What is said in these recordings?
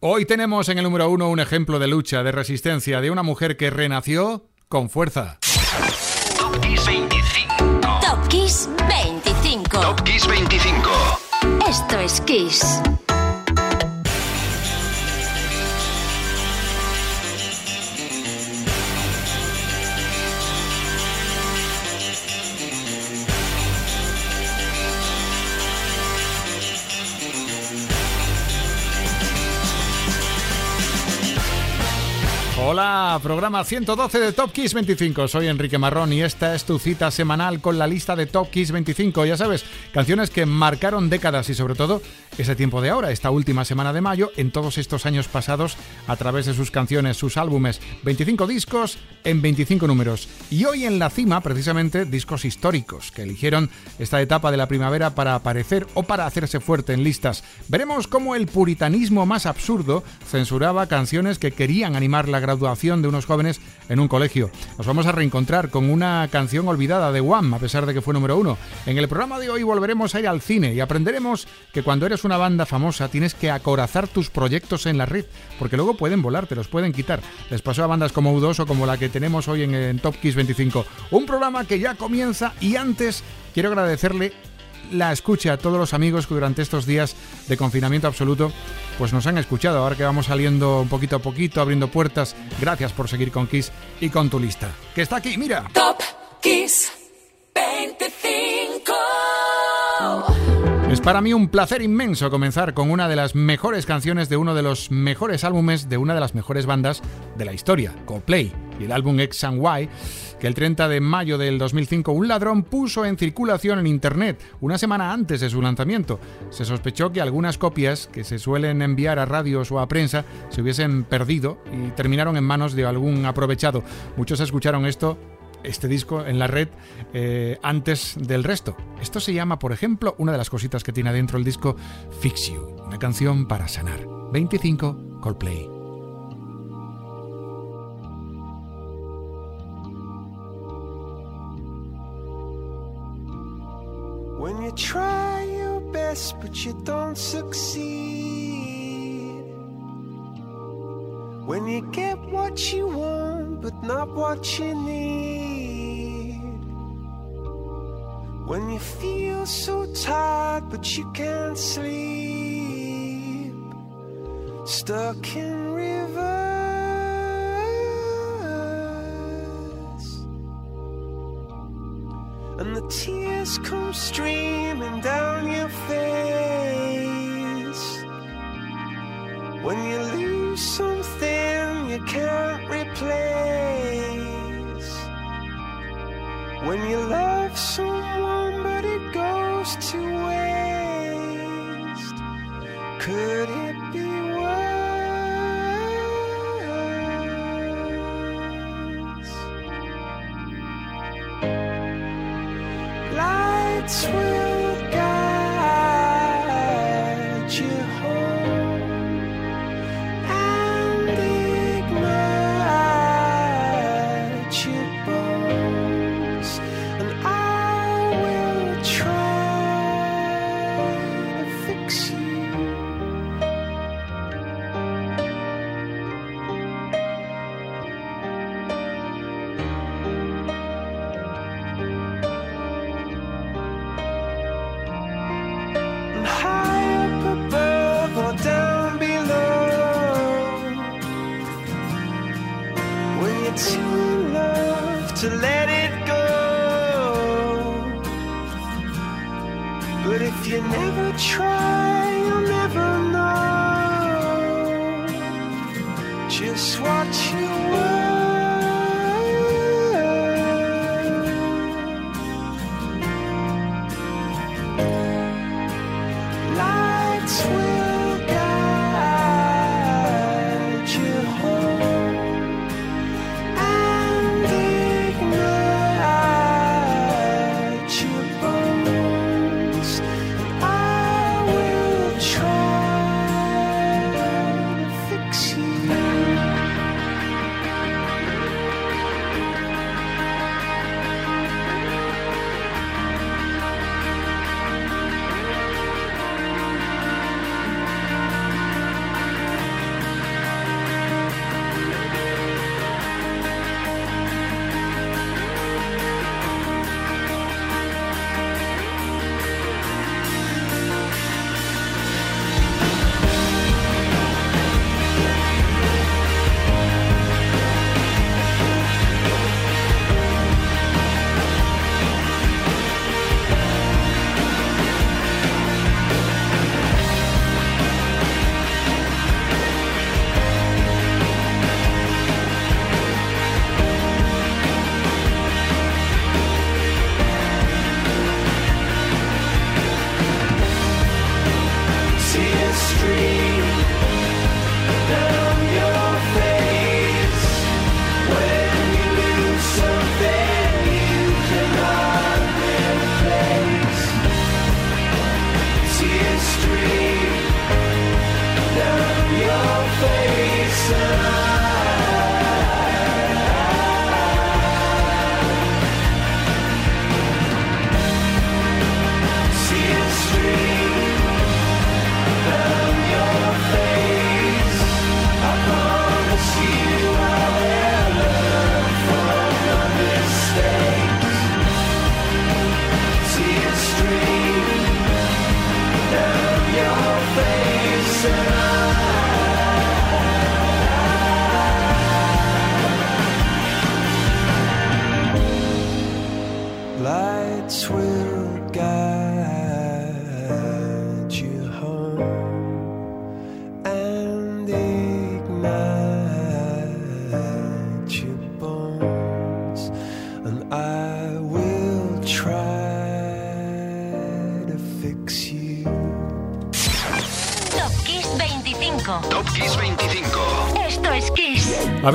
Hoy tenemos en el número uno un ejemplo de lucha, de resistencia, de una mujer que renació con fuerza. Top Kiss 25. Top Kiss 25. Top Kiss 25. Esto es Kiss. Programa 112 de Top Kiss 25. Soy Enrique Marrón y esta es tu cita semanal con la lista de Top Kiss 25. Ya sabes, canciones que marcaron décadas y sobre todo ese tiempo de ahora, esta última semana de mayo, en todos estos años pasados a través de sus canciones, sus álbumes. 25 discos en 25 números. Y hoy en la cima, precisamente, discos históricos que eligieron esta etapa de la primavera para aparecer o para hacerse fuerte en listas. Veremos cómo el puritanismo más absurdo censuraba canciones que querían animar la graduación de unos jóvenes en un colegio. Nos vamos a reencontrar con una canción olvidada de Wham, a pesar de que fue número uno. En el programa de hoy volveremos a ir al cine y aprenderemos que cuando eres una banda famosa tienes que acorazar tus proyectos en la red, porque luego pueden volar, te los pueden quitar. Les pasó a bandas como U2 o como la que tenemos hoy en, en Top Kiss 25. Un programa que ya comienza y antes quiero agradecerle la escucha a todos los amigos que durante estos días de confinamiento absoluto pues nos han escuchado. Ahora que vamos saliendo poquito a poquito, abriendo puertas, gracias por seguir con Kiss y con tu lista. Que está aquí, mira. Top Kiss Es para mí un placer inmenso comenzar con una de las mejores canciones de uno de los mejores álbumes de una de las mejores bandas de la historia, Coldplay, y el álbum X and Y, que el 30 de mayo del 2005 un ladrón puso en circulación en Internet una semana antes de su lanzamiento. Se sospechó que algunas copias que se suelen enviar a radios o a prensa se hubiesen perdido y terminaron en manos de algún aprovechado. Muchos escucharon esto este disco en la red eh, antes del resto. Esto se llama, por ejemplo, una de las cositas que tiene adentro el disco Fix You, una canción para sanar. 25 Coldplay. When you try your best but you don't succeed. When you get what you want but not what you need. When you feel so tired but you can't sleep. Stuck in rivers. And the tears come streaming Could it be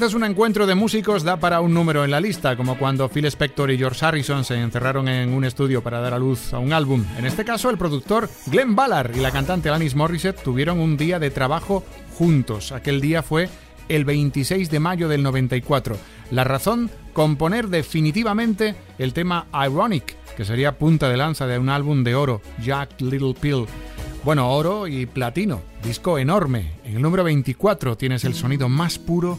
veces un encuentro de músicos da para un número en la lista, como cuando Phil Spector y George Harrison se encerraron en un estudio para dar a luz a un álbum. En este caso, el productor Glenn Ballard y la cantante Alanis Morissette tuvieron un día de trabajo juntos. Aquel día fue el 26 de mayo del 94. La razón, componer definitivamente el tema Ironic, que sería punta de lanza de un álbum de oro, Jack Little Pill. Bueno, oro y platino, disco enorme. En el número 24 tienes el sonido más puro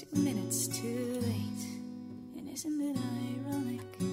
two minutes too late. And isn't it ironic?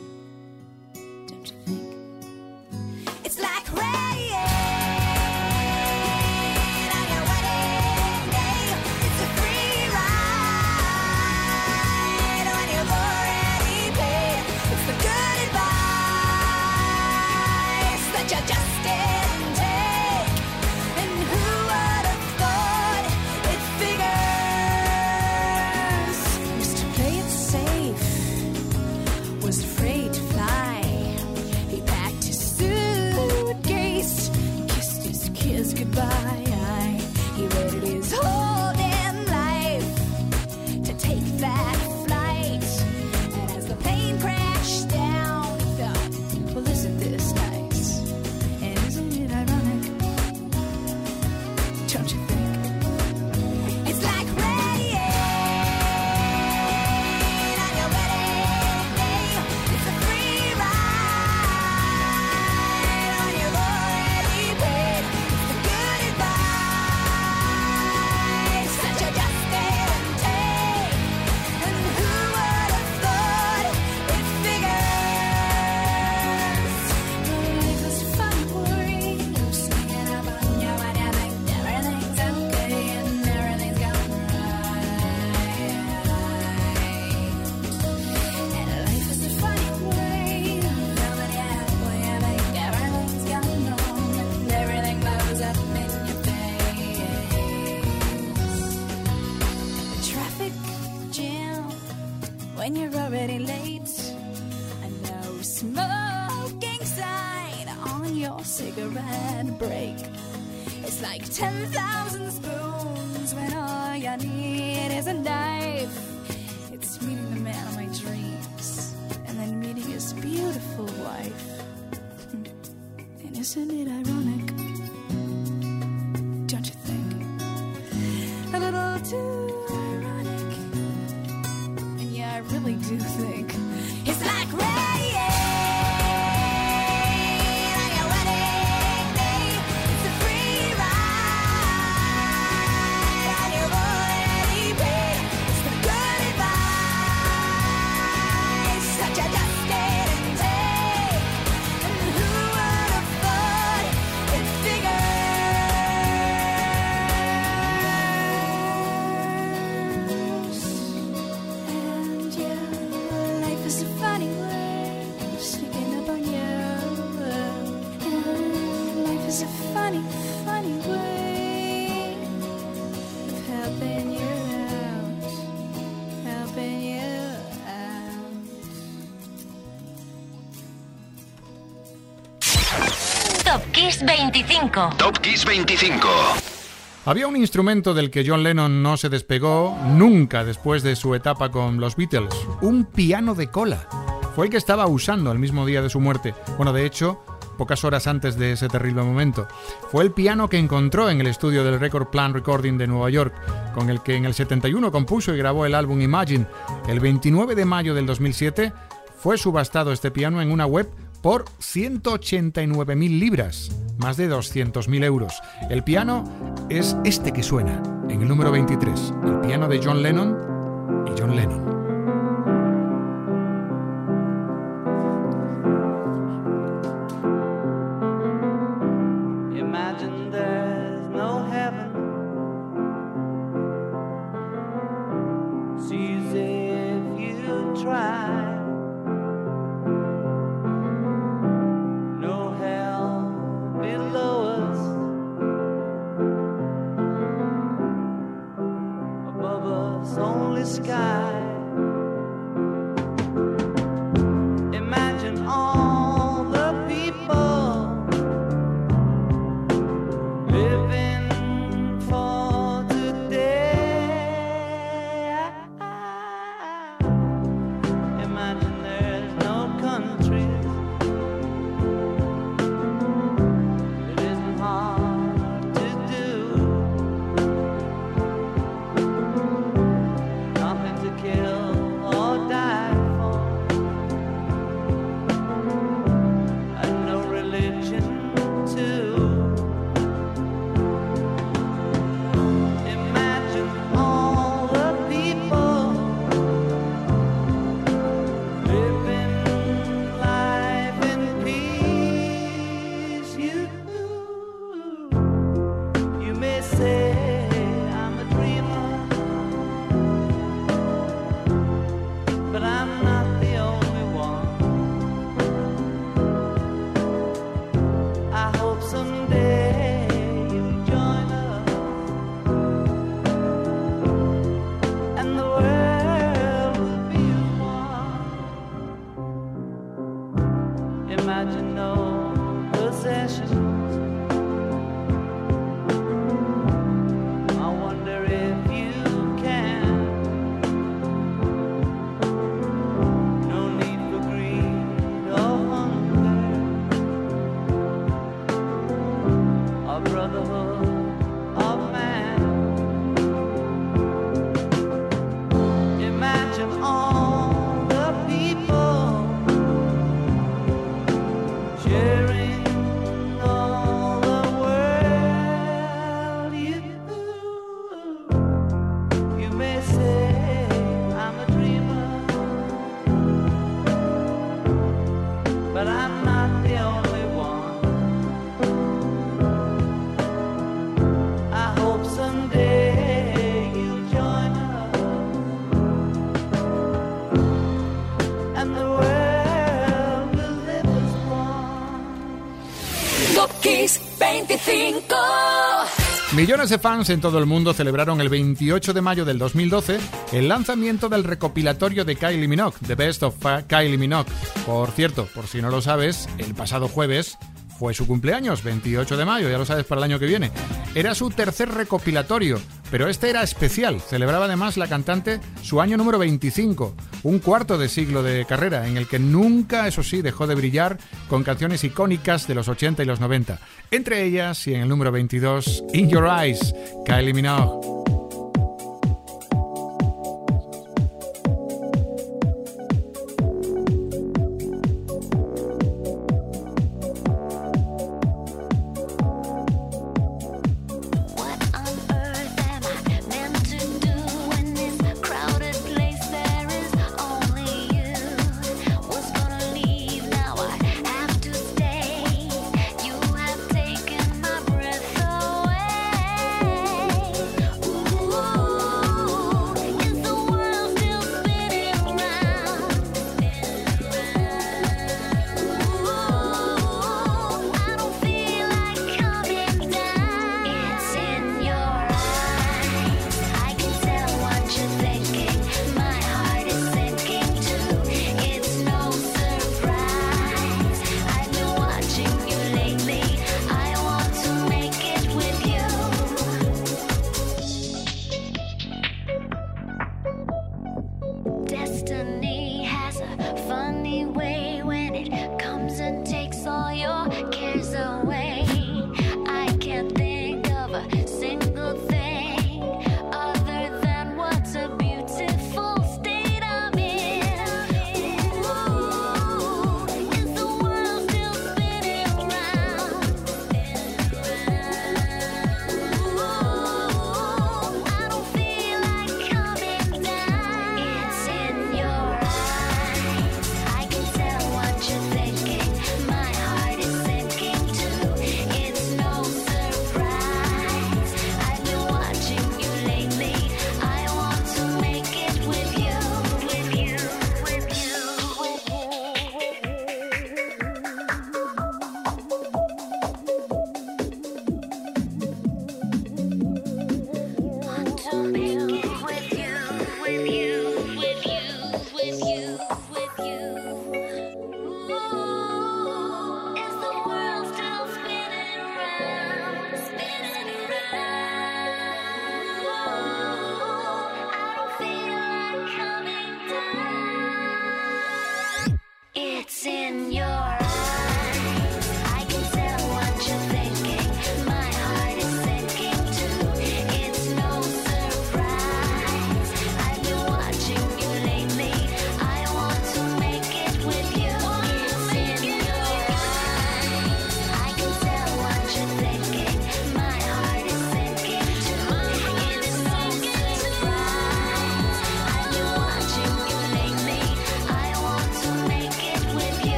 10,000 25. Top Kiss 25. Había un instrumento del que John Lennon no se despegó nunca después de su etapa con los Beatles, un piano de cola. Fue el que estaba usando el mismo día de su muerte. Bueno, de hecho, pocas horas antes de ese terrible momento. Fue el piano que encontró en el estudio del Record Plan Recording de Nueva York, con el que en el 71 compuso y grabó el álbum Imagine. El 29 de mayo del 2007 fue subastado este piano en una web por 189.000 libras, más de 200.000 euros. El piano es este que suena, en el número 23, el piano de John Lennon y John Lennon. Imagine no Millones de fans en todo el mundo celebraron el 28 de mayo del 2012 el lanzamiento del recopilatorio de Kylie Minogue, The Best of Kylie Minogue. Por cierto, por si no lo sabes, el pasado jueves fue su cumpleaños, 28 de mayo, ya lo sabes para el año que viene. Era su tercer recopilatorio, pero este era especial. Celebraba además la cantante su año número 25, un cuarto de siglo de carrera, en el que nunca, eso sí, dejó de brillar con canciones icónicas de los 80 y los 90. Entre ellas, y en el número 22, In Your Eyes, Kylie Minogue.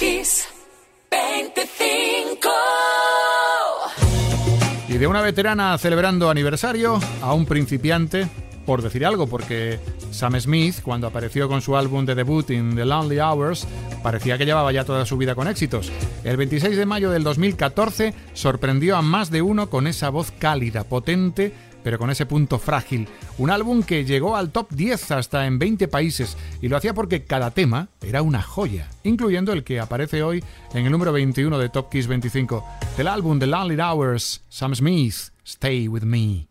25. Y de una veterana celebrando aniversario a un principiante, por decir algo, porque Sam Smith, cuando apareció con su álbum de debut In the Lonely Hours, parecía que llevaba ya toda su vida con éxitos. El 26 de mayo del 2014 sorprendió a más de uno con esa voz cálida, potente, pero con ese punto frágil. Un álbum que llegó al top 10 hasta en 20 países y lo hacía porque cada tema era una joya, incluyendo el que aparece hoy en el número 21 de Top Kiss 25 del álbum The Lonely Hours, Sam Smith, Stay With Me.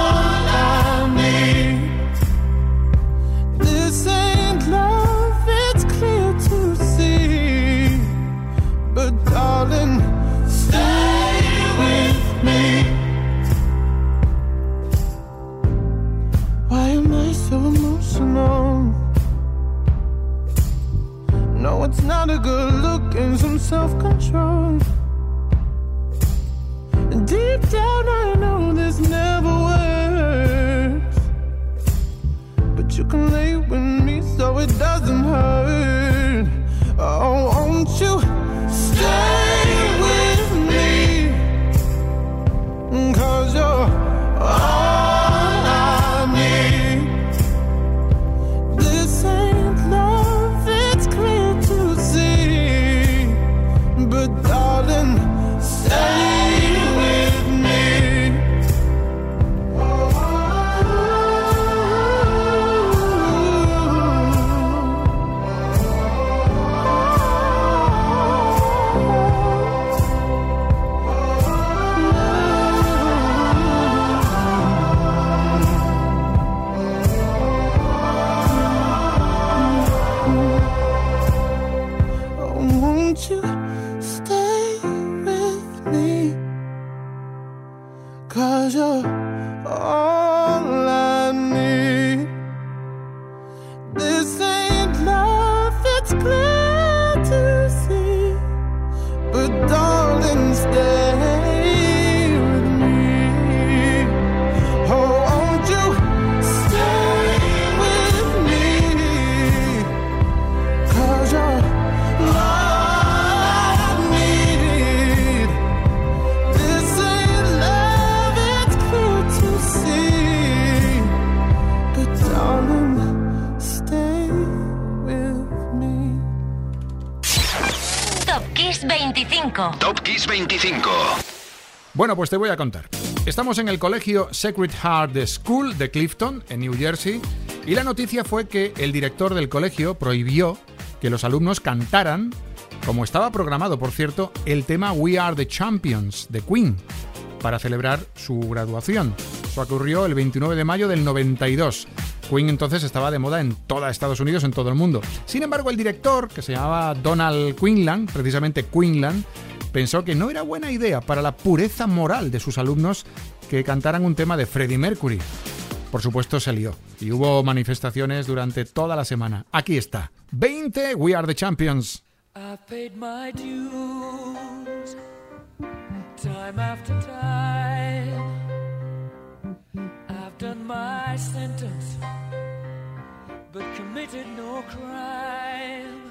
so emotional? No, it's not a good look and some self control. Deep down, I know this never works. But you can lay with me so it doesn't hurt. Oh, won't you stay Kiss 25. Bueno, pues te voy a contar. Estamos en el colegio Sacred Heart School de Clifton, en New Jersey, y la noticia fue que el director del colegio prohibió que los alumnos cantaran, como estaba programado, por cierto, el tema We Are the Champions de Queen para celebrar su graduación. Eso ocurrió el 29 de mayo del 92. Queen entonces estaba de moda en toda Estados Unidos, en todo el mundo. Sin embargo, el director, que se llamaba Donald Quinlan, precisamente Quinlan, pensó que no era buena idea para la pureza moral de sus alumnos que cantaran un tema de Freddie Mercury. Por supuesto se lió y hubo manifestaciones durante toda la semana. Aquí está. 20 We Are the Champions. But committed no crime.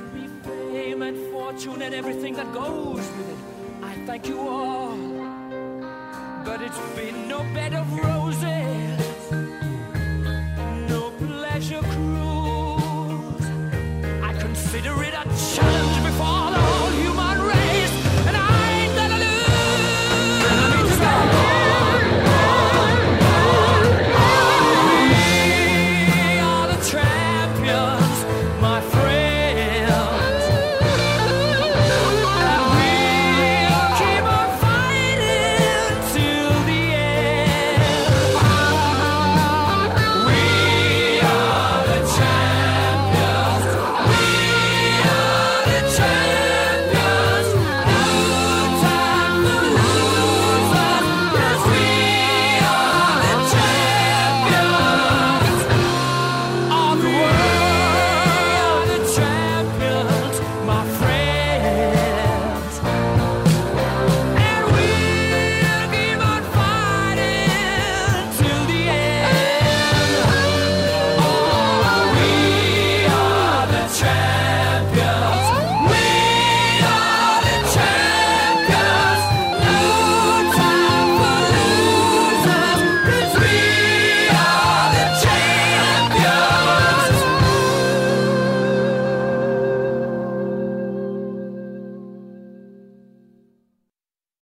brought fame and fortune and everything that goes with it. I thank you all, but it's been no bed of roses.